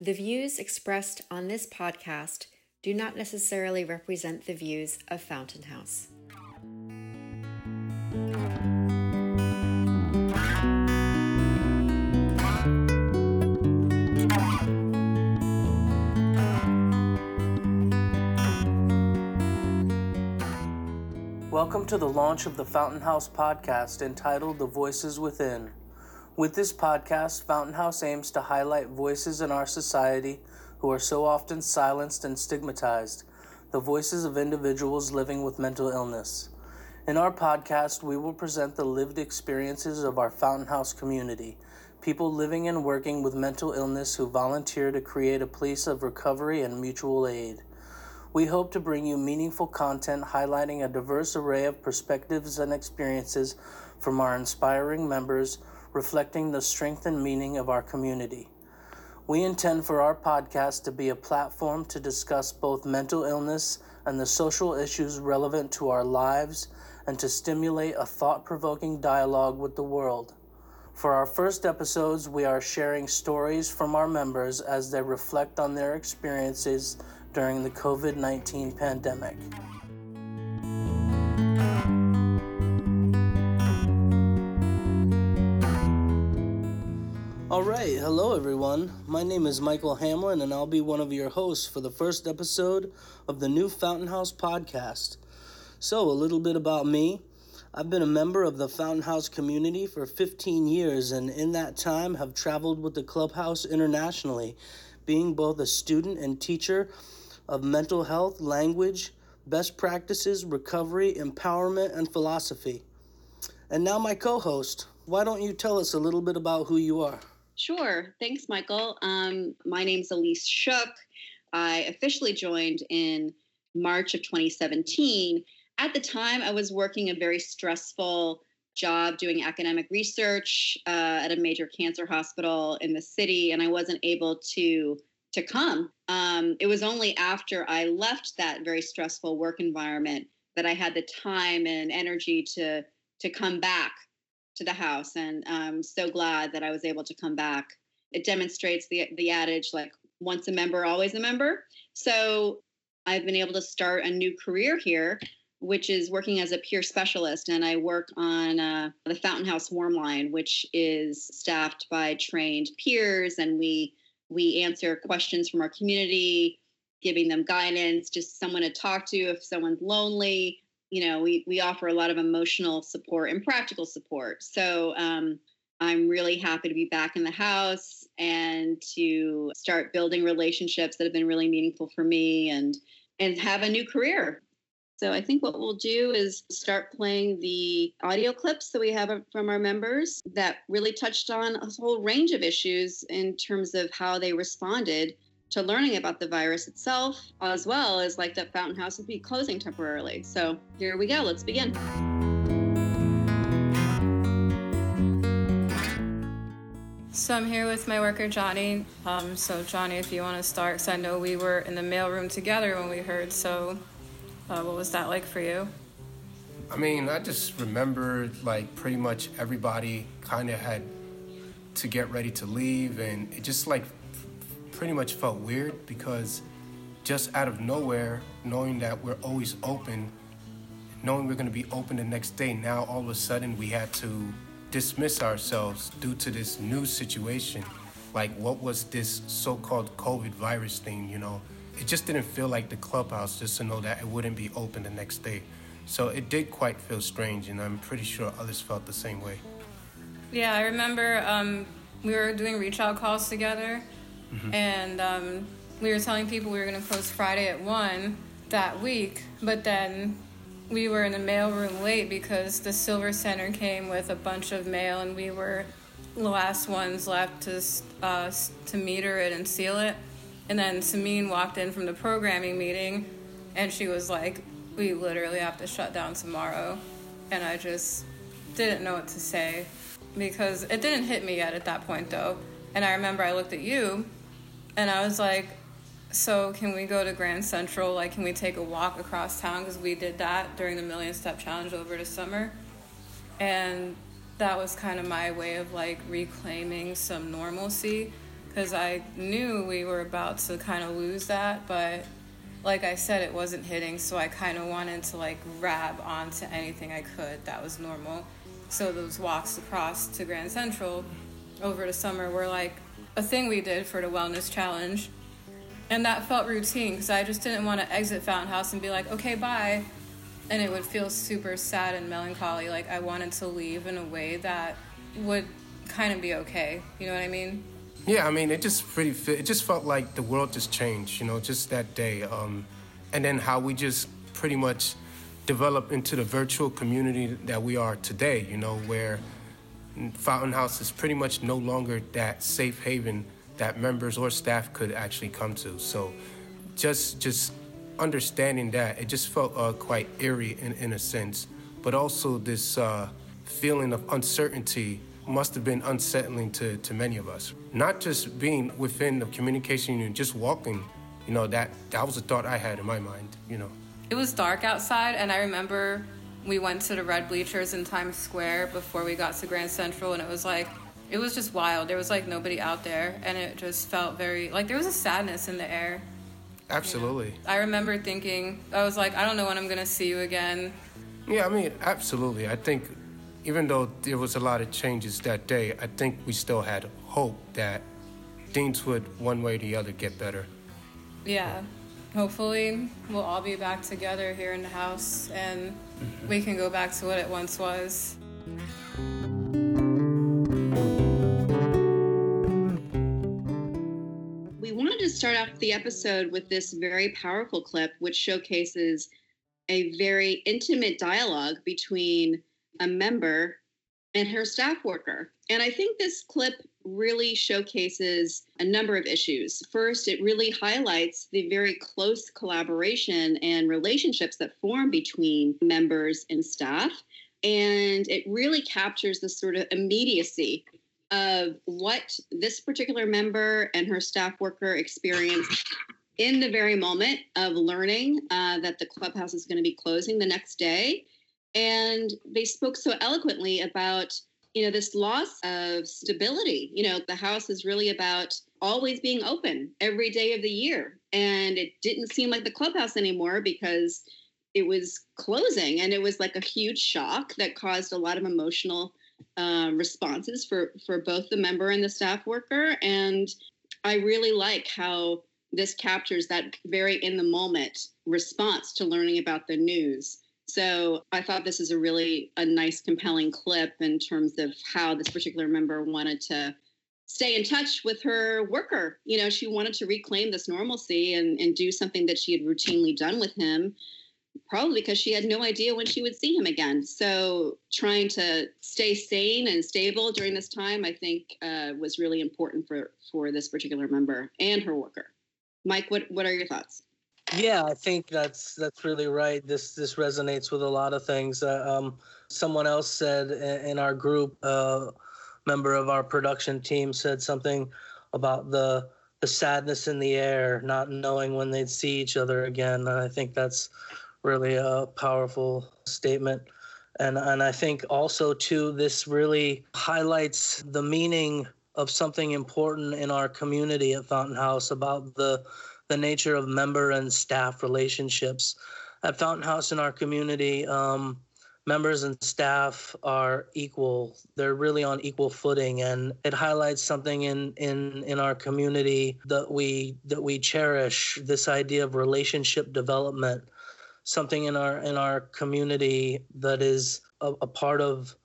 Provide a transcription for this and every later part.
The views expressed on this podcast do not necessarily represent the views of Fountain House. Welcome to the launch of the Fountain House podcast entitled The Voices Within. With this podcast, Fountain House aims to highlight voices in our society who are so often silenced and stigmatized, the voices of individuals living with mental illness. In our podcast, we will present the lived experiences of our Fountain House community, people living and working with mental illness who volunteer to create a place of recovery and mutual aid. We hope to bring you meaningful content highlighting a diverse array of perspectives and experiences from our inspiring members, reflecting the strength and meaning of our community. We intend for our podcast to be a platform to discuss both mental illness and the social issues relevant to our lives and to stimulate a thought provoking dialogue with the world. For our first episodes, we are sharing stories from our members as they reflect on their experiences during the COVID 19 pandemic. All right, hello everyone. My name is Michael Hamlin, and I'll be one of your hosts for the first episode of the new Fountain House podcast. So, a little bit about me. I've been a member of the Fountain House community for 15 years, and in that time have traveled with the clubhouse internationally, being both a student and teacher of mental health, language, best practices, recovery, empowerment, and philosophy. And now, my co host, why don't you tell us a little bit about who you are? Sure. Thanks, Michael. Um, my name's Elyse Shuk. I officially joined in March of 2017. At the time, I was working a very stressful job doing academic research uh, at a major cancer hospital in the city, and I wasn't able to to come. Um, it was only after I left that very stressful work environment that I had the time and energy to to come back to the house, and I'm so glad that I was able to come back. It demonstrates the the adage like once a member, always a member. So I've been able to start a new career here, which is working as a peer specialist, and I work on uh, the Fountain House Warm Line, which is staffed by trained peers, and we we answer questions from our community, giving them guidance, just someone to talk to if someone's lonely. You know, we we offer a lot of emotional support and practical support. So um, I'm really happy to be back in the house and to start building relationships that have been really meaningful for me and and have a new career. So I think what we'll do is start playing the audio clips that we have from our members that really touched on a whole range of issues in terms of how they responded to learning about the virus itself, as well as like that Fountain House would be closing temporarily. So here we go. Let's begin. So I'm here with my worker Johnny. Um, so Johnny, if you want to start, because I know we were in the mailroom together when we heard. So uh, what was that like for you? I mean, I just remember like pretty much everybody kind of had to get ready to leave, and it just like pretty much felt weird because just out of nowhere, knowing that we're always open, knowing we're going to be open the next day, now all of a sudden we had to dismiss ourselves due to this new situation. Like, what was this so called COVID virus thing, you know? It just didn't feel like the clubhouse just to know that it wouldn't be open the next day. So it did quite feel strange, and I'm pretty sure others felt the same way. Yeah, I remember um, we were doing reach out calls together, mm-hmm. and um, we were telling people we were going to close Friday at 1 that week, but then we were in the mail room late because the Silver Center came with a bunch of mail, and we were the last ones left to, uh, to meter it and seal it. And then Samin walked in from the programming meeting and she was like, We literally have to shut down tomorrow. And I just didn't know what to say because it didn't hit me yet at that point though. And I remember I looked at you and I was like, So can we go to Grand Central? Like, can we take a walk across town? Because we did that during the Million Step Challenge over the summer. And that was kind of my way of like reclaiming some normalcy because I knew we were about to kind of lose that, but like I said, it wasn't hitting, so I kind of wanted to like grab onto anything I could that was normal. So those walks across to Grand Central over the summer were like a thing we did for the wellness challenge. And that felt routine because I just didn't want to exit Fountain House and be like, okay, bye. And it would feel super sad and melancholy. Like I wanted to leave in a way that would kind of be okay. You know what I mean? Yeah, I mean, it just pretty. It just felt like the world just changed, you know, just that day. Um, and then how we just pretty much developed into the virtual community that we are today. You know, where Fountain House is pretty much no longer that safe haven that members or staff could actually come to. So, just just understanding that, it just felt uh, quite eerie in, in a sense, but also this uh, feeling of uncertainty must have been unsettling to, to many of us. Not just being within the communication union, just walking, you know, that, that was a thought I had in my mind, you know. It was dark outside, and I remember we went to the red bleachers in Times Square before we got to Grand Central, and it was like, it was just wild. There was like nobody out there, and it just felt very, like, there was a sadness in the air. Absolutely. I remember thinking, I was like, I don't know when I'm going to see you again. Yeah, I mean, absolutely. I think even though there was a lot of changes that day, I think we still had hope that things would, one way or the other, get better. Yeah. Hopefully, we'll all be back together here in the house and mm-hmm. we can go back to what it once was. We wanted to start off the episode with this very powerful clip, which showcases a very intimate dialogue between a member and her staff worker. And I think this clip really showcases a number of issues. First, it really highlights the very close collaboration and relationships that form between members and staff. And it really captures the sort of immediacy of what this particular member and her staff worker experienced in the very moment of learning uh, that the clubhouse is going to be closing the next day and they spoke so eloquently about you know this loss of stability. You know the house is really about always being open every day of the year. And it didn't seem like the clubhouse anymore because it was closing. And it was like a huge shock that caused a lot of emotional uh, responses for for both the member and the staff worker. And i really like how this captures that very in the moment response to learning about the news so I thought this is a really a nice, compelling clip in terms of how this particular member wanted to stay in touch with her worker. You know, she wanted to reclaim this normalcy and, and do something that she had routinely done with him, probably because she had no idea when she would see him again. So trying to stay sane and stable during this time, I think, uh, was really important for for this particular member and her worker. Mike, what what are your thoughts? Yeah, I think that's that's really right. This this resonates with a lot of things. Uh, um, someone else said in our group, a uh, member of our production team said something about the the sadness in the air, not knowing when they'd see each other again. And I think that's really a powerful statement. And and I think also too, this really highlights the meaning of something important in our community at Fountain House about the the nature of member and staff relationships. At Fountain House in our community, um, members and staff are equal. They're really on equal footing, and it highlights something in in in our community that we that we cherish. This idea of relationship development, something in our in our community that is a, a part of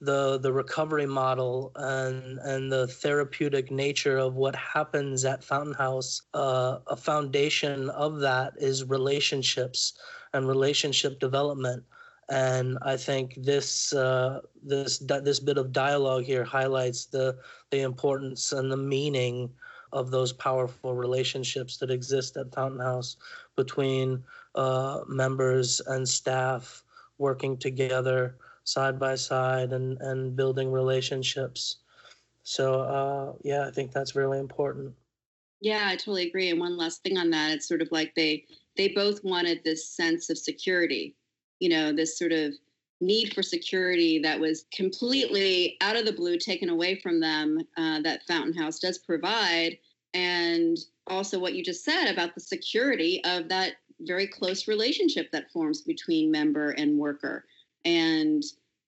the the recovery model and and the therapeutic nature of what happens at Fountain House, uh, a foundation of that is relationships and relationship development. And I think this uh, this this bit of dialogue here highlights the the importance and the meaning of those powerful relationships that exist at Fountain House between uh, members and staff working together side by side and and building relationships so uh, yeah i think that's really important yeah i totally agree and one last thing on that it's sort of like they they both wanted this sense of security you know this sort of need for security that was completely out of the blue taken away from them uh, that Fountain House does provide. And also, what you just said about the security of that very close relationship that forms between member and worker. And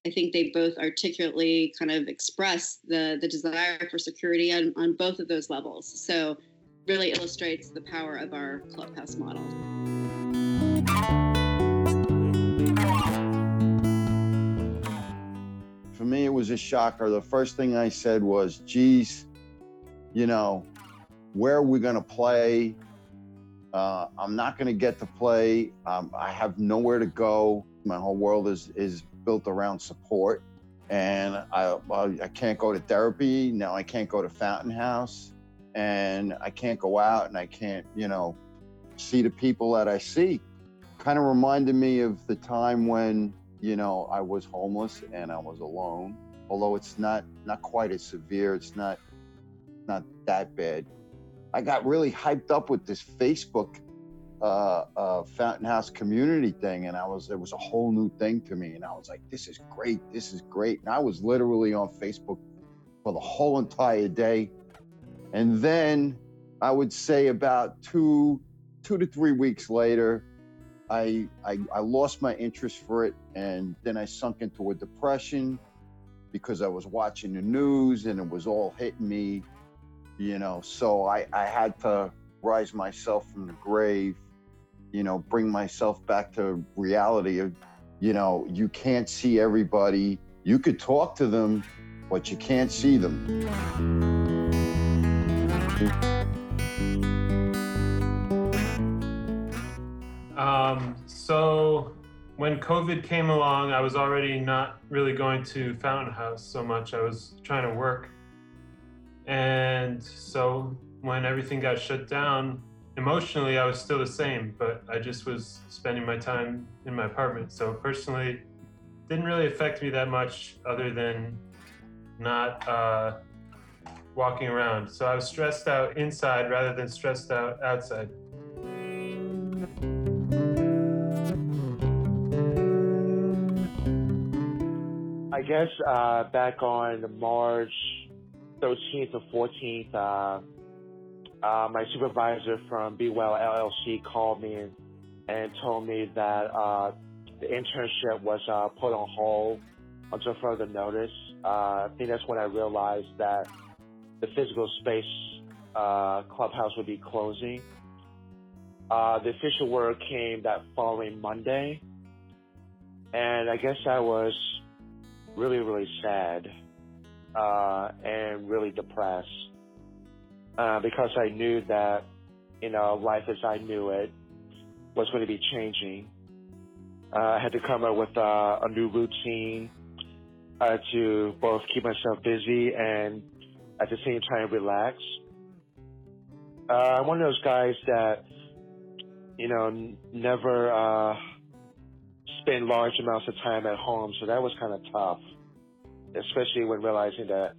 I think they both articulately kind of express the, the desire for security on, on both of those levels. So, really illustrates the power of our clubhouse model. For me, it was a shocker. The first thing I said was, geez, you know, where are we going to play? Uh, I'm not going to get to play. Um, I have nowhere to go. My whole world is is built around support, and I I can't go to therapy now. I can't go to Fountain House, and I can't go out, and I can't you know see the people that I see. Kind of reminded me of the time when you know I was homeless and I was alone. Although it's not not quite as severe. It's not not that bad I got really hyped up with this Facebook uh, Fountain House community thing, and I was it was a whole new thing to me, and I was like, "This is great! This is great!" And I was literally on Facebook for the whole entire day, and then I would say about two two to three weeks later, I, I I lost my interest for it, and then I sunk into a depression because I was watching the news and it was all hitting me you know so i i had to rise myself from the grave you know bring myself back to reality of you know you can't see everybody. You could talk to them but you can't see them. Um, so when covid came along i was already not really going to fountain house so much. I was trying to work. And so when everything got shut down, emotionally, I was still the same, but I just was spending my time in my apartment. So personally, didn't really affect me that much other than not uh, walking around. So I was stressed out inside rather than stressed out outside. I guess uh, back on March 13th or 14th, uh, uh, my supervisor from Be Well LLC called me and, told me that uh, the internship was uh, put on hold until further notice. Uh, I think that's when I realized that the physical space uh, clubhouse would be closing. the official word came that following Monday, and I guess I was really, really sad uh, and really depressed uh, because I knew that, you know, life as I knew it was going to be changing. Uh, I had to come up with uh, a new routine uh, to both keep myself busy and at the same time relax. Uh, I'm one of those guys that, you know, n- never uh, spend large amounts of time at home, so that was kind of tough especially when realizing that,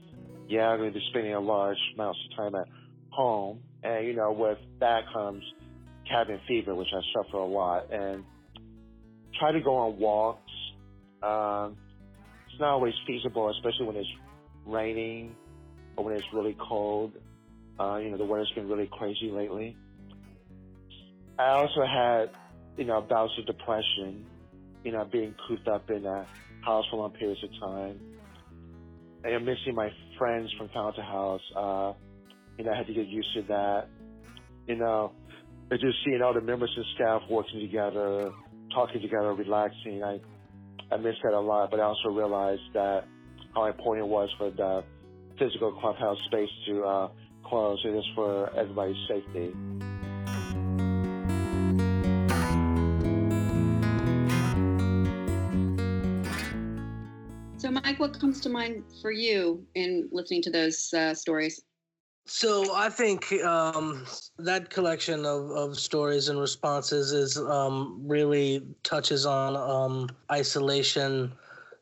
yeah, I'm going to be spending a large amounts of time at home. And, you know, with that comes cabin fever, which I suffer a lot. And try to go on walks. Um, it's not always feasible, especially when it's raining or when it's really cold. Uh, you know, the weather's been really crazy lately. I also had, you know, bouts of depression, you know, being cooped up in a house for long periods of time. I am missing my friends from Fountain House. Uh, you know, I had to get used to that. You know, but just seeing all the members and staff working together, talking together, relaxing. I I miss that a lot, but I also realized that how important it was for the physical clubhouse space to uh, close. It is for everybody's safety. So, Mike, what comes to mind for you in listening to those uh, stories? So I think um, that collection of, of stories and responses is um, really touches on um, isolation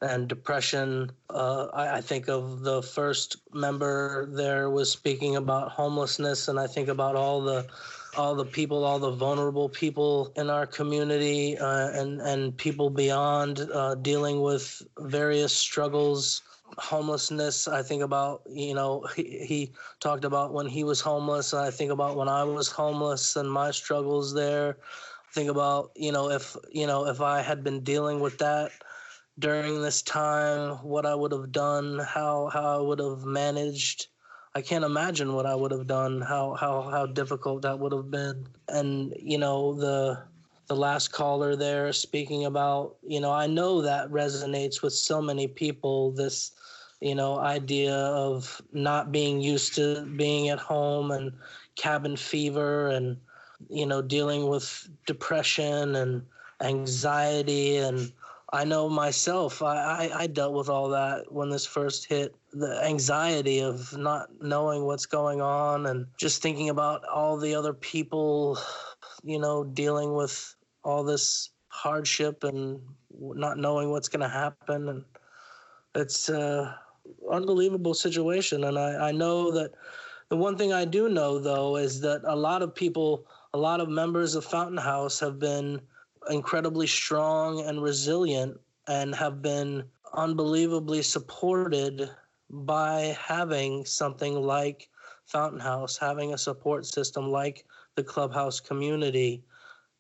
and depression. Uh, I, I, think of the first member there was speaking about homelessness, and I think about all the all the people, all the vulnerable people in our community, uh, and and people beyond uh, dealing with various struggles homelessness i think about you know he, he, talked about when he was homeless and i think about when i was homeless and my struggles there. Think about you know if you know if i had been dealing with that during this time what i would have done how how i would have managed. I can't imagine what i would have done how how how difficult that would have been. And you know the the last caller there speaking about you know i know that resonates with so many people this you know idea of not being used to being at home and cabin fever and you know dealing with depression and anxiety. And i know myself I, I, I dealt with all that when this first hit the anxiety of not knowing what's going on and just thinking about all the other people you know dealing with all this hardship and not knowing what's going to happen and it's uh unbelievable situation. And I, I know that the one thing i do know though is that a lot of people a lot of members of fountain house have been incredibly strong and resilient and have been unbelievably supported by having something like fountain house having a support system like the clubhouse community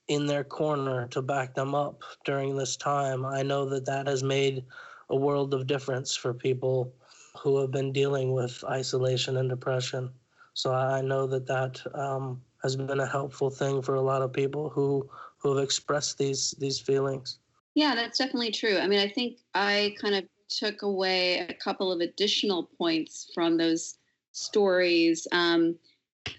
in their corner to back them up during this time. I know that that has made a world of difference for people who have been dealing with isolation and depression. So I know that that um, has been a helpful thing for a lot of people who who have expressed these these feelings. Yeah, that's definitely true. I mean, I think I kind of took away a couple of additional points from those stories. Um,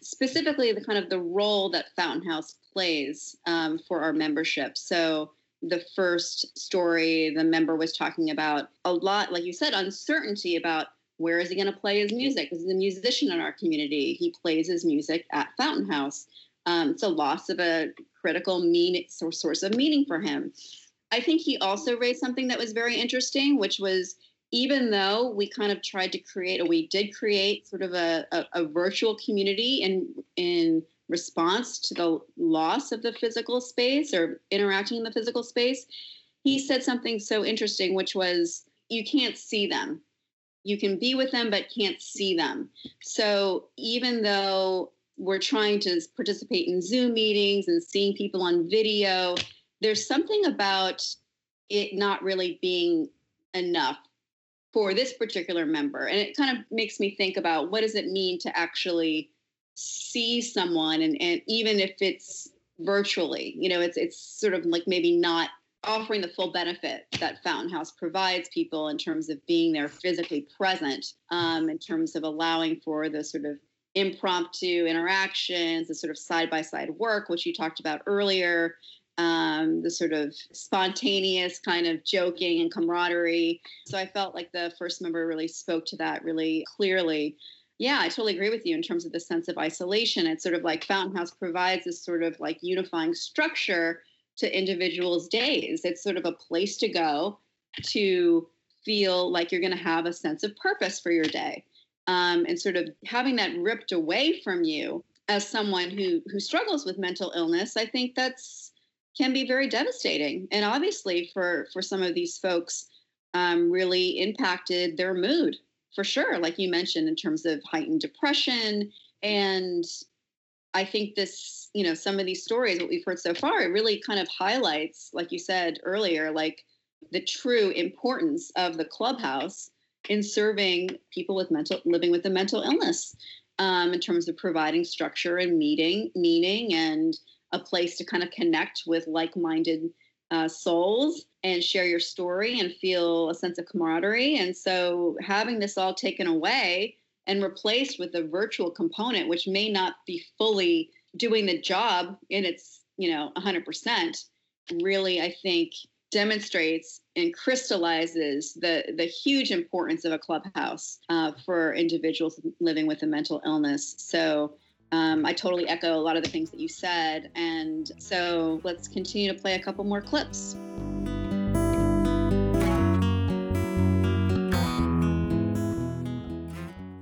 specifically, the kind of the role that Fountain House plays um, for our membership. So the first story, the member was talking about a lot, like you said, uncertainty about where is he going to play his music. This is a musician in our community. He plays his music at Fountain House. Um, it's a loss of a critical mean source of meaning for him. I think he also raised something that was very interesting, which was even though we kind of tried to create, or we did create sort of a, a, a virtual community in in response to the loss of the physical space or interacting in the physical space, he said something so interesting, which was, you can't see them. You can be with them, but can't see them. So even though we're trying to participate in Zoom meetings and seeing people on video, there's something about it not really being enough for this particular member. And it kind of makes me think about what does it mean to actually see someone and, and even if it's virtually you know it's it's sort of like maybe not offering the full benefit that fountain house provides people in terms of being there physically present um, in terms of allowing for the sort of impromptu interactions the sort of side-by-side work which you talked about earlier um, the sort of spontaneous kind of joking and camaraderie. So i felt like the first member really spoke to that really clearly yeah, I totally agree with you in terms of the sense of isolation. It's sort of like Fountain House provides this sort of like unifying structure to individuals' days. It's sort of a place to go to feel like you're going to have a sense of purpose for your day. Um, and sort of having that ripped away from you as someone who who struggles with mental illness, I think that's can be very devastating. And obviously, for for some of these folks, um, really impacted their mood for sure, like you mentioned, in terms of heightened depression. And I think this, you know, some of these stories, what we've heard so far, it really kind of highlights, like you said earlier, like the true importance of the clubhouse in serving people with mental living with a mental illness um, in terms of providing structure and meeting meaning and a place to kind of connect with like-minded uh, souls and share your story and feel a sense of camaraderie. And so having this all taken away and replaced with a virtual component, which may not be fully doing the job in its, you know, 100%, really, I think demonstrates and crystallizes the the huge importance of a clubhouse uh, for individuals living with a mental illness. So um, I totally echo a lot of the things that you said. And so let's continue to play a couple more clips.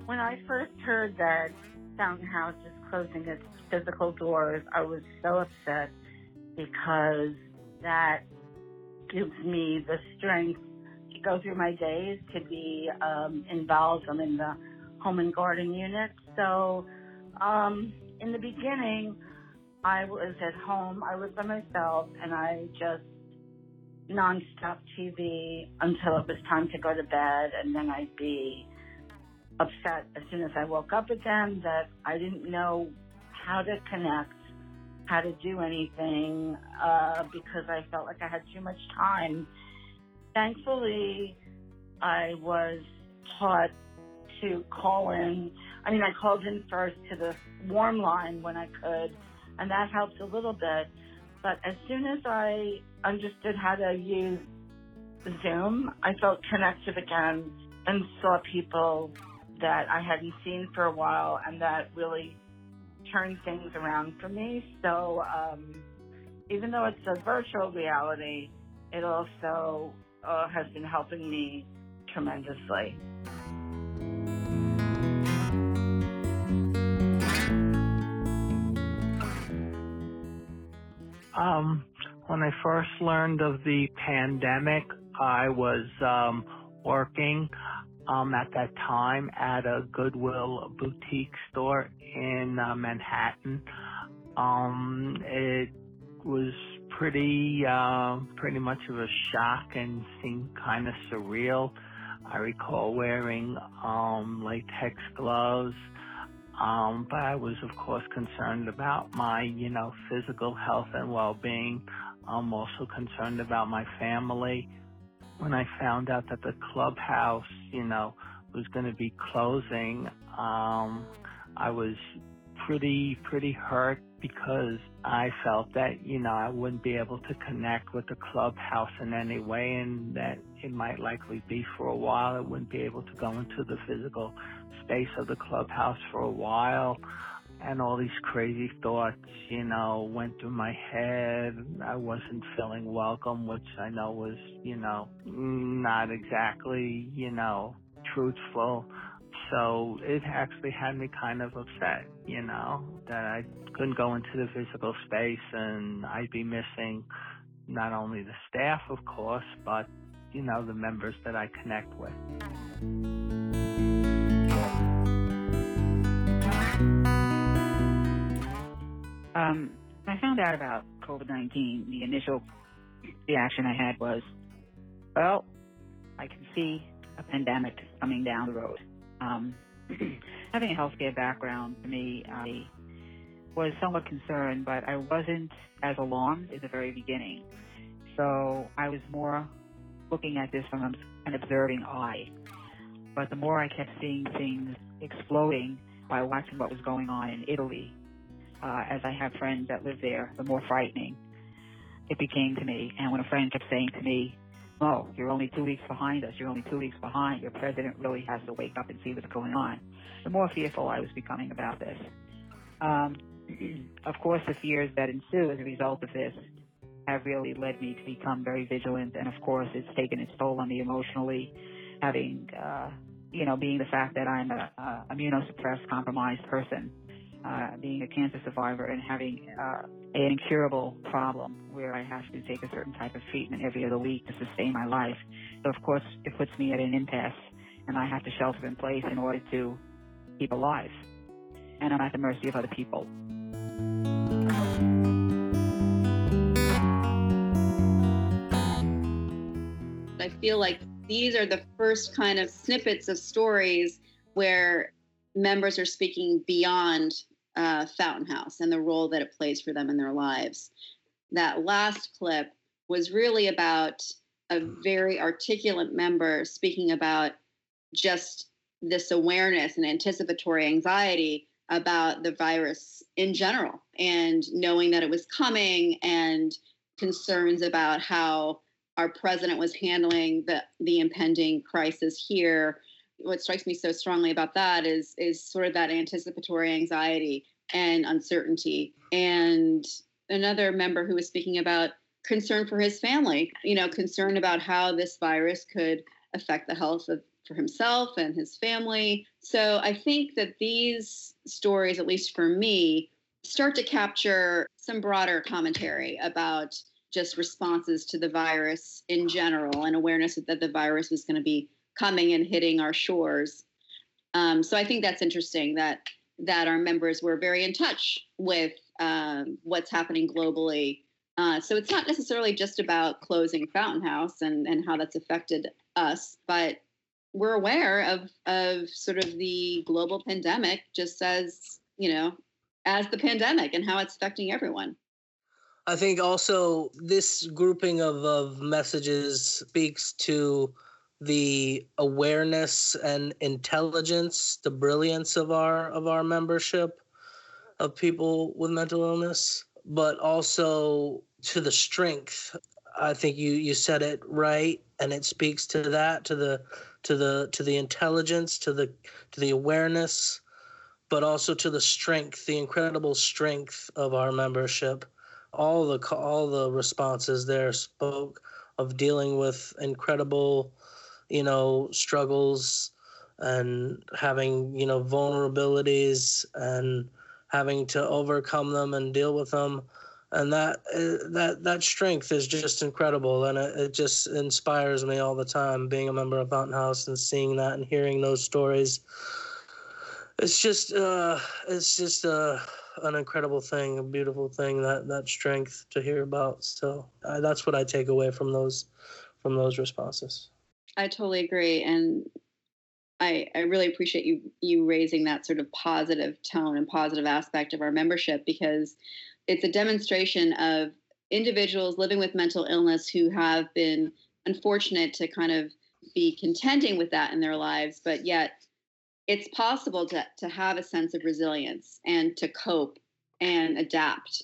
When I first heard that Fountain House is closing its physical doors, I was so upset because that gives me the strength to go through my days, to be um, involved. I'm in the home and garden unit. So um, in the beginning, I was at home. I was by myself, and I just nonstop TV until it was time to go to bed, and then I'd be upset as soon as I woke up again that I didn't know how to connect, how to do anything, uh, because I felt like I had too much time. Thankfully, I was taught to call in. I mean, I called in first to the warm line when I could, and that helped a little bit. But as soon as I understood how to use Zoom, I felt connected again and saw people that I hadn't seen for a while, and that really turned things around for me. So um, even though it's a virtual reality, it also uh, has been helping me tremendously. Um, when I first learned of the pandemic, I was um, working um, at that time at a Goodwill boutique store in uh, Manhattan. Um, it was pretty, uh, pretty much of a shock and seemed kind of surreal. I recall wearing um, latex gloves, um, but I was, of course, concerned about my, you know, physical health and well-being. I'm also concerned about my family when I found out that the clubhouse, you know, was going to be closing, um, I was pretty, pretty hurt because I felt that, you know, I wouldn't be able to connect with the clubhouse in any way and that it might likely be for a while. I wouldn't be able to go into the physical space of the clubhouse for a while and all these crazy thoughts, you know, went through my head. I wasn't feeling welcome, which I know was, you know, not exactly, you know, truthful. So it actually had me kind of upset, you know, that I couldn't go into the physical space and I'd be missing not only the staff, of course, but, you know, the members that I connect with. Um, I found out about COVID 19, the initial reaction I had was, well, I can see a pandemic coming down the road. Um, having a healthcare background, to me, I was somewhat concerned, but I wasn't as alarmed in the very beginning. So I was more looking at this from an observing eye. But the more I kept seeing things exploding by watching what was going on in Italy, uh, as I have friends that live there, the more frightening it became to me. And when a friend kept saying to me, oh, you're only two weeks behind us, you're only two weeks behind, your president really has to wake up and see what's going on, the more fearful I was becoming about this. Um, of course, the fears that ensue as a result of this have really led me to become very vigilant, and of course, it's taken its toll on me emotionally, having, uh, you know, being the fact that I'm a, a immunosuppressed, compromised person uh, being a cancer survivor and having uh, an incurable problem where I have to take a certain type of treatment every other week to sustain my life. So of course it puts me at an impasse and I have to shelter in place in order to keep alive. And I'm at the mercy of other people. I feel like these are the first kind of snippets of stories where members are speaking beyond uh, Fountain House and the role that it plays for them in their lives. That last clip was really about a very articulate member speaking about just this awareness and anticipatory anxiety about the virus in general and knowing that it was coming and concerns about how our president was handling the the impending crisis here what strikes me so strongly about that is is sort of that anticipatory anxiety and uncertainty. And another member who was speaking about concern for his family, you know, concern about how this virus could affect the health of for himself and his family. So I think that these stories, at least for me, start to capture some broader commentary about just responses to the virus in general and awareness that the virus is going to be coming and hitting our shores. Um, so I think that's interesting that that our members were very in touch with um, what's happening globally. Uh, so it's not necessarily just about closing Fountain House and, and how that's affected us, but we're aware of of sort of the global pandemic just as you know as the pandemic and how it's affecting everyone. I think also this grouping of, of messages speaks to the awareness and intelligence, the brilliance of our of our membership of people with mental illness, but also to the strength. I think you you said it right and it speaks to that to the to the to the intelligence, to the to the awareness, but also to the strength, the incredible strength of our membership. All the all the responses there spoke of dealing with incredible, you know, struggles and having you know vulnerabilities and having to overcome them and deal with them and that uh, that that strength is just incredible. And it, it, just inspires me all the time being a member of fountain house and seeing that and hearing those stories. It's just uh it's just uh an incredible thing a beautiful thing that that strength to hear about. So uh, that's what i take away from those from those responses. I totally agree. And I, I really appreciate you you raising that sort of positive tone and positive aspect of our membership because it's a demonstration of individuals living with mental illness who have been unfortunate to kind of be contending with that in their lives, but yet it's possible to, to have a sense of resilience and to cope and adapt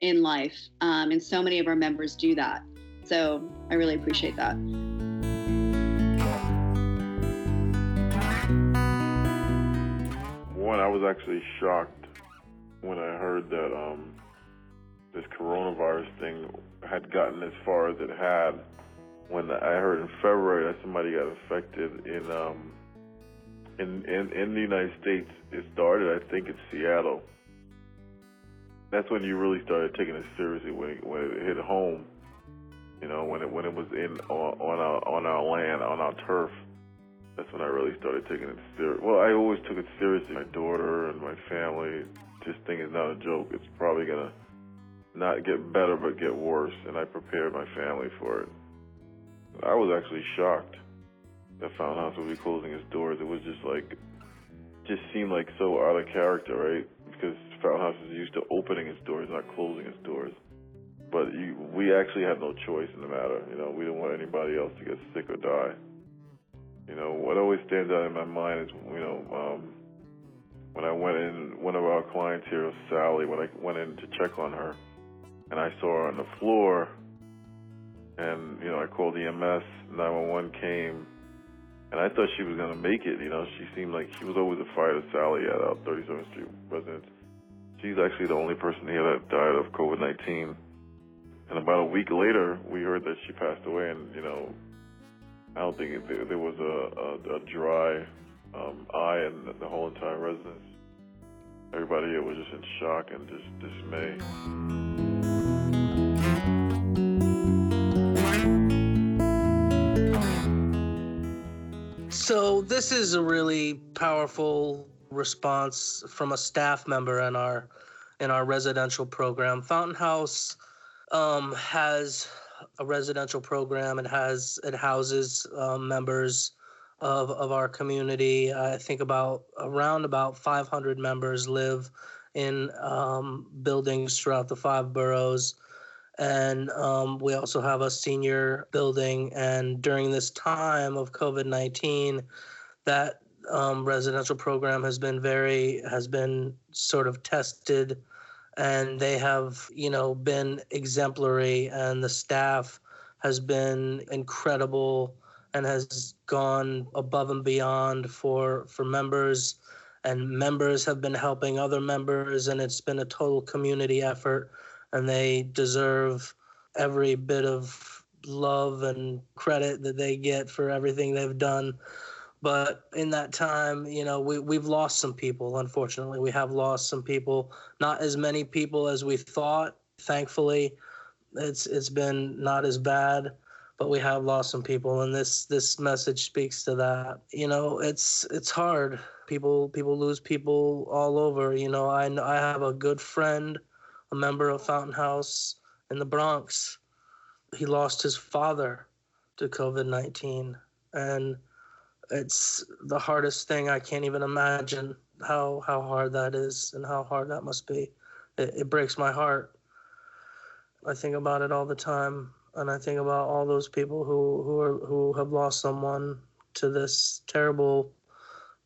in life. Um, and so many of our members do that. So I really appreciate that. One, I was actually shocked when I heard that um, this coronavirus thing had gotten as far as it had. When I heard in February that somebody got infected in um, in, in in the United States, it started I think in Seattle. That's when you really started taking it seriously when it, when it hit home. You know, when it when it was in on, on our on our land on our turf. That's when I really started taking it serious. Well, I always took it seriously. My daughter and my family. This thing is not a joke. It's probably gonna not get better but get worse, and I prepared my family for it. I was actually shocked that Fountain House would be closing its doors. It was just like, just seemed like so out of character, right? Because Fountain House is used to opening its doors, not closing its doors. But you, we actually had no choice in the matter. You know, we didn't want anybody else to get sick or die. You know, what always stands out in my mind is, you know, um, when I went in, one of our clients here, Sally, when I went in to check on her, and I saw her on the floor. And you know, I called EMS. 911 came, and I thought she was gonna make it. You know, she seemed like she was always a fighter. Sally at our 37th Street residence. She's actually the only person here that died of COVID-19. And about a week later, we heard that she passed away. And you know, I don't think it, there, there was a, a, a dry um, eye in the whole entire residence. Everybody here was just in shock and just dismay. So this is a really powerful response from a staff member in our in our residential program. Fountain House um, has a residential program. It has it houses um, members of of our community. I think about around about 500 members live in um, buildings throughout the five boroughs. And um, we also have a senior building. And during this time of COVID 19, that um, residential program has been very, has been sort of tested. And they have, you know, been exemplary. And the staff has been incredible and has gone above and beyond for for members. And members have been helping other members. And it's been a total community effort and they deserve every bit of love and credit that they get for everything they've done But in that time, you know, we, we've lost some people, unfortunately. We have lost some people, not as many people as we thought. Thankfully, it's it's been not as bad, but we have lost some people and this this message speaks to that. You know, it's it's hard. People people lose people all over. You know, I I have a good friend, member of Fountain House in the Bronx. He lost his father to COVID 19 and it's the hardest thing. I can't even imagine how how hard that is and how hard that must be. It, it breaks my heart. I think about it all the time, and I think about all those people who who are who have lost someone to this terrible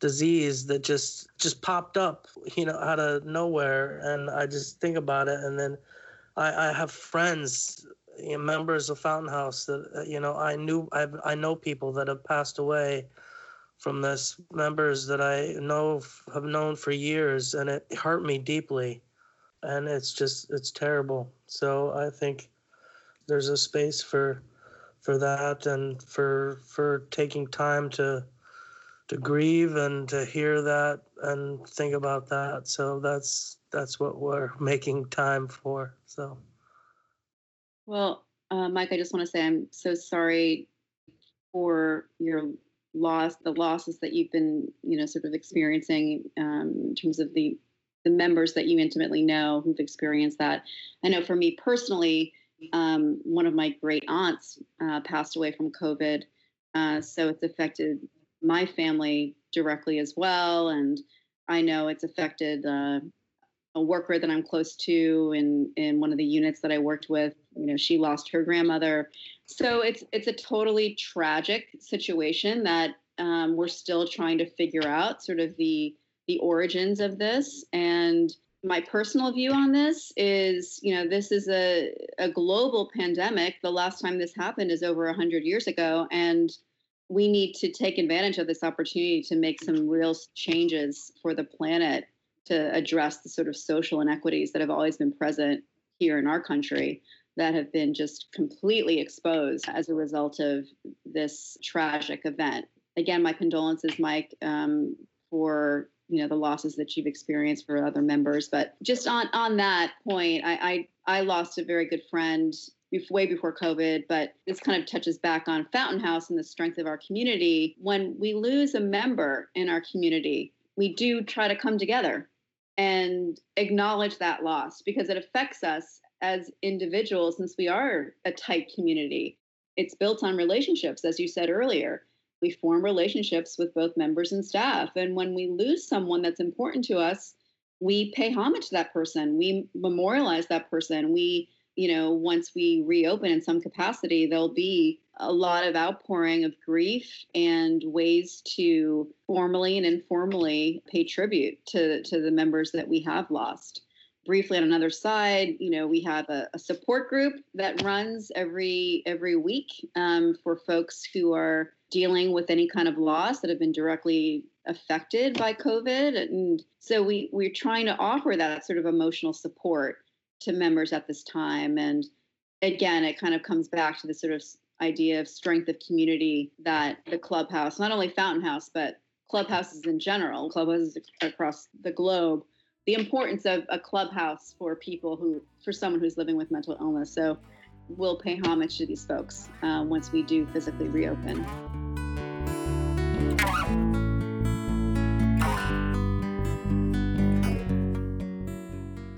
disease that just just popped up, you know, out of nowhere. And I just think about it, and then I, I have friends, you know, members of Fountain House that uh, you know I knew I I know people that have passed away from this members that I know have known for years, and it hurt me deeply, and it's just it's terrible. So I think there's a space for for that and for for taking time to to grieve and to hear that and think about that. So that's that's what we're making time for. So. Well, uh, Mike, I just want to say I'm so sorry for your loss, the losses that you've been, you know, sort of experiencing um, in terms of the the members that you intimately know who've experienced that. I know for me personally, um, one of my great aunts uh, passed away from COVID, uh, so it's affected my family directly as well, and I know it's affected uh, a worker that I'm close to in in one of the units that I worked with. You know, she lost her grandmother, so it's it's a totally tragic situation that um, we're still trying to figure out, sort of the the origins of this. And my personal view on this is, you know, this is a a global pandemic. The last time this happened is over hundred years ago, and we need to take advantage of this opportunity to make some real changes for the planet to address the sort of social inequities that have always been present here in our country that have been just completely exposed as a result of this tragic event. Again, my condolences, Mike, um, for you know the losses that you've experienced for other members. But just on on that point, I I, I lost a very good friend way before COVID, but this kind of touches back on Fountain House and the strength of our community. When we lose a member in our community, we do try to come together and acknowledge that loss because it affects us as individuals since we are a tight community. It's built on relationships, as you said earlier. We form relationships with both members and staff. And when we lose someone that's important to us, we pay homage to that person. We memorialize that person. We, you know, once we reopen in some capacity, there'll be a lot of outpouring of grief and ways to formally and informally pay tribute to, to the members that we have lost. Briefly on another side, you know, we have a, a support group that runs every every week um, for folks who are dealing with any kind of loss that have been directly affected by COVID. And so we, we're trying to offer that sort of emotional support to members at this time. And again, it kind of comes back to the sort of idea of strength of community that the clubhouse, not only Fountain House, but clubhouses in general, clubhouses across the globe, the importance of a clubhouse for people who, for someone who's living with mental illness. So we'll pay homage to these folks uh, once we do physically reopen.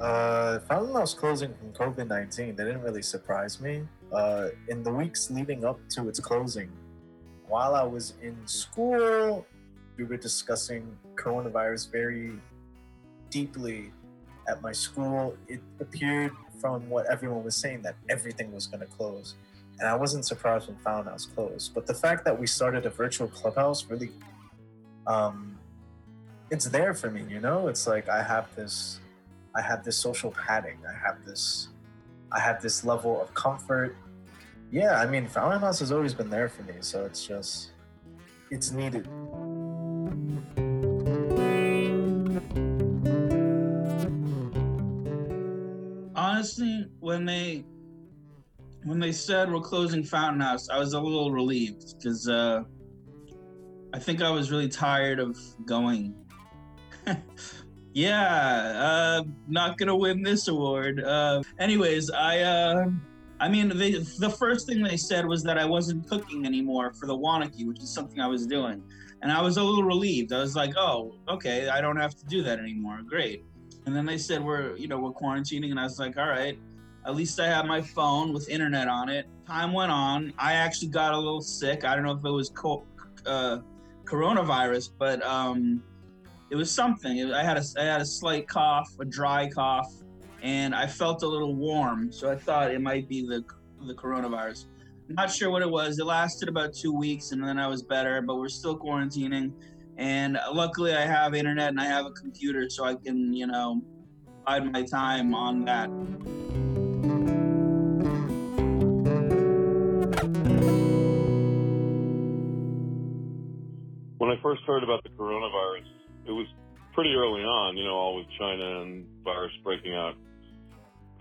Uh, Fountain House closing from COVID 19 didn't really surprise me. Uh, in the weeks leading up to its closing, while I was in school, we were discussing coronavirus very deeply at my school. It appeared from what everyone was saying that everything was going to close. And I wasn't surprised when Fountain House closed. But the fact that we started a virtual clubhouse really, um, it's there for me, you know? It's like I have this I have this social padding. I have this I have this level of comfort. Yeah, I mean Fountain House has always been there for me, so it's just it's needed. Honestly, when they when they said we're closing Fountain House, I was a little relieved because uh, I think I was really tired of going. yeah, uh, not gonna win this award. Uh, anyways, I, uh, I mean, they, the first thing they said was that I wasn't cooking anymore for the Wanaki, which is something I was doing, and I was a little relieved. I was like, oh, okay, I don't have to do that anymore. Great. And then they said we're, you know, we're quarantining, and I was like, all right. At least I have my phone with internet on it. Time went on. I actually got a little sick. I don't know if it was co- uh, coronavirus, but um, it was something. I had a I had a slight cough, a dry cough, and I felt a little warm. So I thought it might be the the coronavirus. Not sure what it was. It lasted about two weeks, and then I was better. But we're still quarantining, and luckily I have internet and I have a computer, so I can you know bide my time on that. When I first heard about the coronavirus, it was pretty early on, you know, all with China and virus breaking out.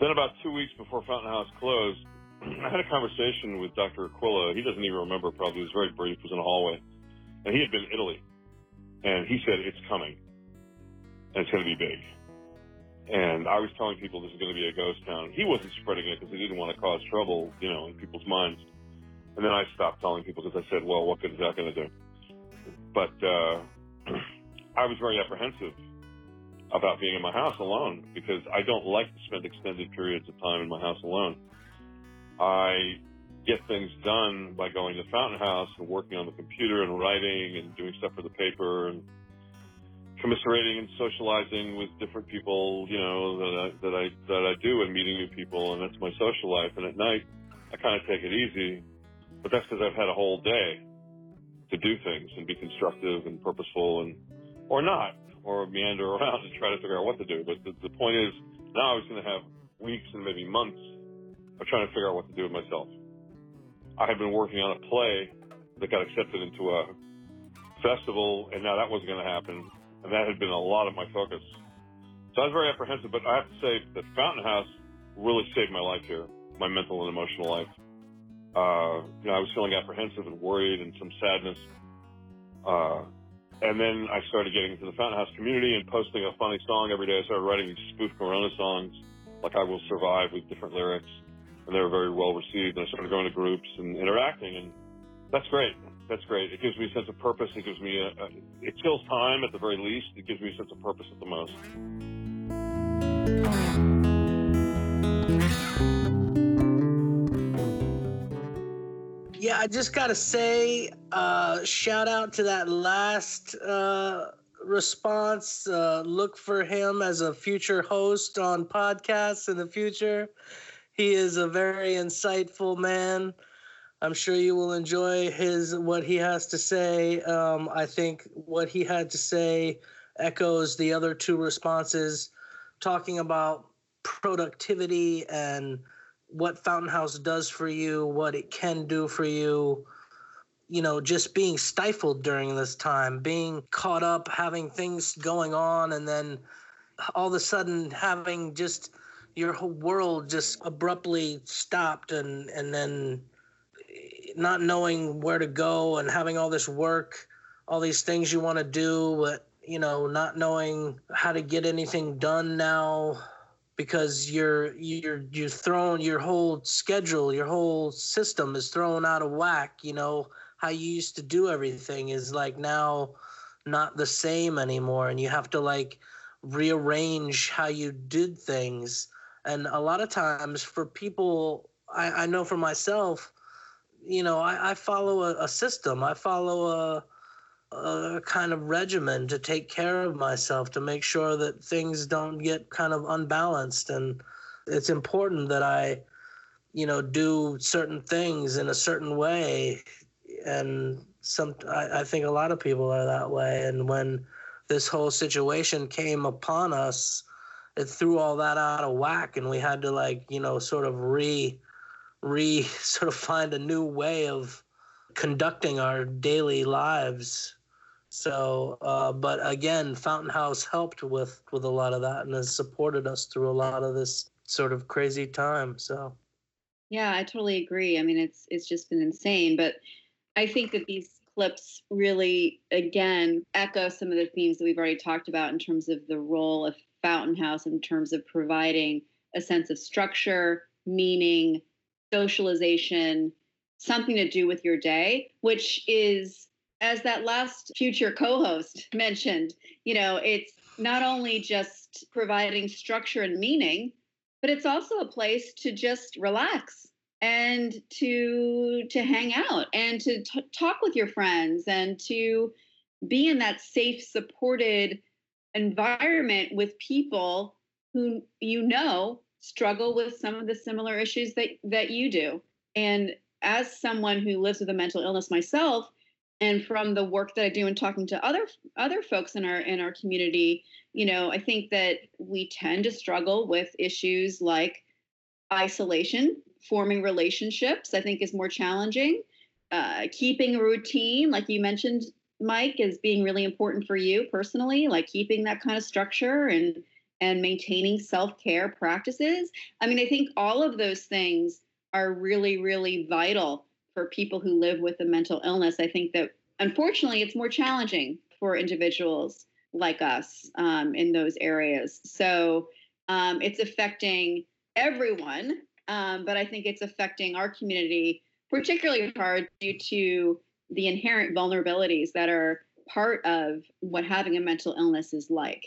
Then about two weeks before Fountain House closed, I had a conversation with Dr. Aquila. He doesn't even remember probably. It was very brief. It was in a hallway. And he had been in Italy. And he said, it's coming. And it's going to be big. And I was telling people this is going to be a ghost town. He wasn't spreading it because he didn't want to cause trouble, you know, in people's minds. And then I stopped telling people because I said, well, what good is that going to do? But uh, I was very apprehensive about being in my house alone because I don't like to spend extended periods of time in my house alone. I get things done by going to Fountain House and working on the computer and writing and doing stuff for the paper and commiserating and socializing with different people, you know, that I, that I, that I do and meeting new people. And that's my social life. And at night, I kind of take it easy, but that's because I've had a whole day to do things and be constructive and purposeful and, or not, or meander around and try to figure out what to do. But the, the point is now I was going to have weeks and maybe months of trying to figure out what to do with myself. I had been working on a play that got accepted into a festival, and now that wasn't going to happen, and that had been a lot of my focus. So I was very apprehensive, but I have to say that Fountain House really saved my life here, my mental and emotional life. Uh, you know, I was feeling apprehensive and worried and some sadness. Uh, and then I started getting into the Fountain House community and posting a funny song every day. I started writing spoof Corona songs, like I Will Survive with different lyrics and they were very well received. And I started going to groups and interacting, and that's great. That's great. It gives me a sense of purpose. It gives me a, a it kills time at the very least. It gives me a sense of purpose at the most. Yeah, I just gotta say, uh, shout out to that last uh, response. Uh, look for him as a future host on podcasts in the future. He is a very insightful man. I'm sure you will enjoy his what he has to say. Um, I think what he had to say echoes the other two responses, talking about productivity and what Fountain House does for you, what it can do for you. You know, just being stifled during this time, being caught up, having things going on, and then all of a sudden having just your whole world just abruptly stopped and and then not knowing where to go and having all this work all these things you want to do but you know not knowing how to get anything done now because you're you're you're thrown your whole schedule your whole system is thrown out of whack you know how you used to do everything is like now not the same anymore and you have to like rearrange how you did things and a lot of times for people, I, I know for myself, you know, I, I follow a, a, system. I follow a, a kind of regimen to take care of myself, to make sure that things don't get kind of unbalanced. And it's important that I, you know, do certain things in a certain way. And some, I, I think a lot of people are that way. And when this whole situation came upon us, it threw all that out of whack and we had to like you know sort of re re sort of find a new way of conducting our daily lives so uh, but again fountain house helped with with a lot of that and has supported us through a lot of this sort of crazy time so. Yeah i totally agree. I mean it's it's just been insane but i think that these clips really, again, echo some of the themes that we've already talked about in terms of the role of Fountain House in terms of providing a sense of structure, meaning, socialization, something to do with your day, which is, as that last future co host mentioned, you know, it's not only just providing structure and meaning, but it's also a place to just relax and to to hang out and to t- talk with your friends and to be in that safe supported environment with people who you know struggle with some of the similar issues that that you do. And as someone who lives with a mental illness myself and from the work that I do in talking to other other folks in our in our community you know I think that we tend to struggle with issues like isolation forming relationships i think is more challenging. Uh, keeping a routine like you mentioned mike is being really important for you personally like keeping that kind of structure and and maintaining self-care practices. I mean i think all of those things are really really vital for people who live with a mental illness i think that unfortunately it's more challenging for individuals like us um, in those areas so um, it's affecting everyone um, but I think it's affecting our community particularly hard due to the inherent vulnerabilities that are part of what having a mental illness is like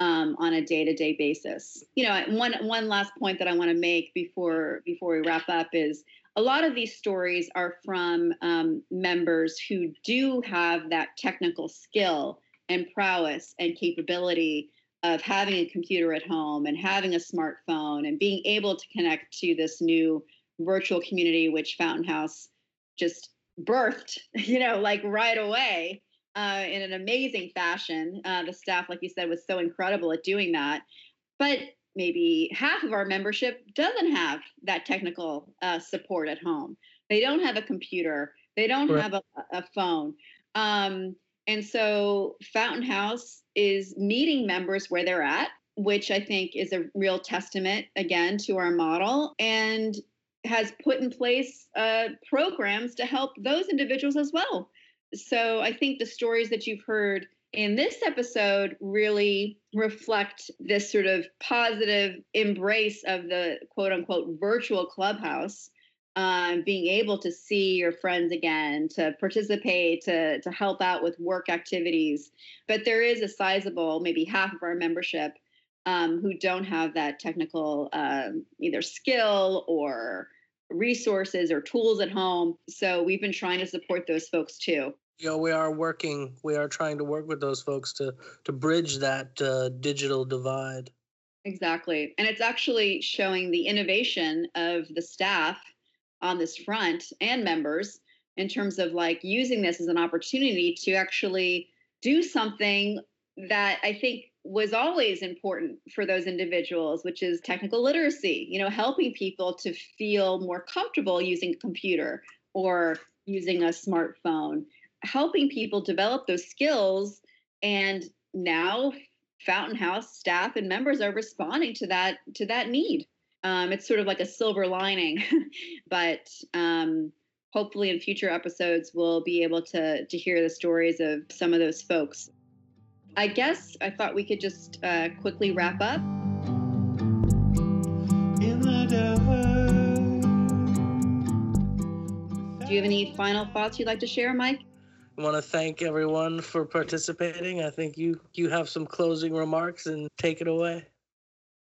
um, on a day-to-day basis. You know, one one last point that I want to make before before we wrap up is a lot of these stories are from um, members who do have that technical skill and prowess and capability of having a computer at home and having a smartphone and being able to connect to this new virtual community which fountain house just birthed you know like right away uh, in an amazing fashion. Uh, the staff like you said was so incredible at doing that. But maybe half of our membership doesn't have that technical uh, support at home they don't have a computer they don't right. have a, a phone um, and so fountain house is meeting members where they're at, which I think is a real testament again to our model and has put in place uh, programs to help those individuals as well. So I think the stories that you've heard in this episode really reflect this sort of positive embrace of the quote unquote virtual clubhouse um, being able to see your friends again, to participate, to to help out with work activities. But there is a sizable, maybe half of our membership, um, who don't have that technical um, either skill or resources or tools at home. So we've been trying to support those folks too. You know, we are working. We are trying to work with those folks to to bridge that uh, digital divide. Exactly, and it's actually showing the innovation of the staff on this front and members in terms of like using this as an opportunity to actually do something that I think was always important for those individuals, which is technical literacy, you know, helping people to feel more comfortable using a computer or using a smartphone, helping people develop those skills. And now Fountain House staff and members are responding to that to that need um, it's sort of like a silver lining, but um, hopefully in future episodes we'll be able to to hear the stories of some of those folks. I guess I thought we could just uh, quickly wrap up. Do you have any final thoughts you'd like to share, Mike? I want to thank everyone for participating. I think you you have some closing remarks and take it away.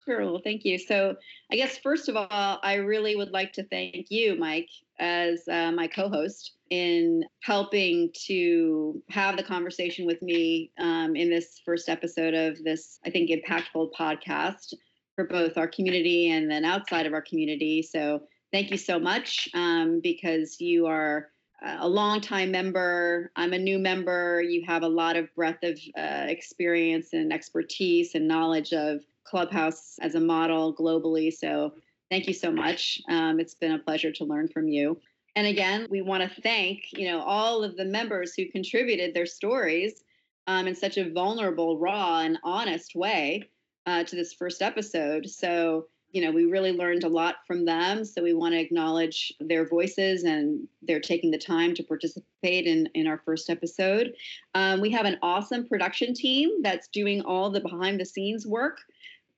Sure. Well, thank you. So, I guess first of all, I really would like to thank you, Mike, as uh, my co host in helping to have the conversation with me um, in this first episode of this, I think, impactful podcast for both our community and then outside of our community. So, thank you so much um, because you are a longtime member. I'm a new member. You have a lot of breadth of uh, experience and expertise and knowledge of Clubhouse as a model globally. So thank you so much. Um, it's been a pleasure to learn from you. And again, we want to thank you know all of the members who contributed their stories um, in such a vulnerable, raw, and honest way uh, to this first episode. So you know, we really learned a lot from them. So we want to acknowledge their voices and they're taking the time to participate in, in our first episode. Um, we have an awesome production team that's doing all the behind the scenes work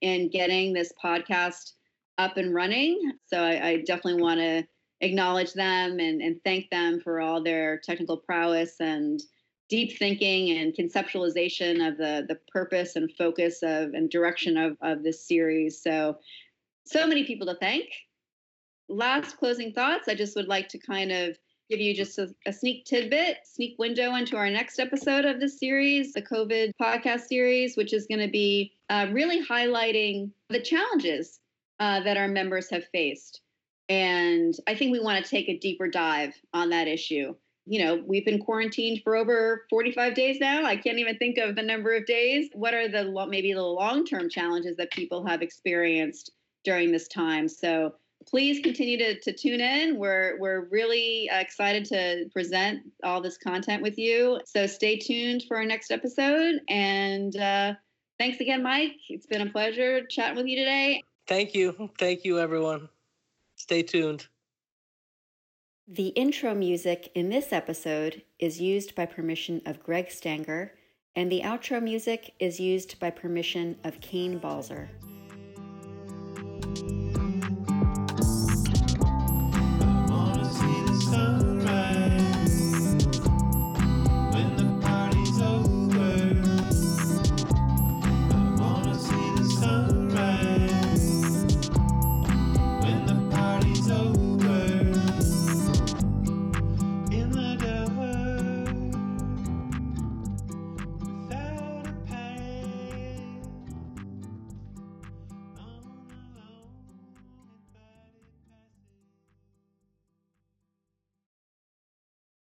and getting this podcast up and running. So I, I definitely want to acknowledge them and, and thank them for all their technical prowess and deep thinking and conceptualization of the the purpose and focus of and direction of of this series. So so many people to thank. Last closing thoughts. I just would like to kind of give you just a, a, sneak tidbit, sneak window into our next episode of this series, the COVID podcast series, which is going to be uh, really highlighting the challenges uh, that our members have faced. And I think we want to take a deeper dive on that issue. You know, we've been quarantined for over 45 days now. I can't even think of the number of days. What are the maybe the long term challenges that people have experienced during this time. So please continue to, to tune in. We're, we're really excited to present all this content with you. So stay tuned for our next episode. And uh, thanks again, Mike. It's been a pleasure chatting with you today. Thank you. Thank you, everyone. Stay tuned. The intro music in this episode is used by permission of Greg Stanger, and the outro music is used by permission of Kane Balser.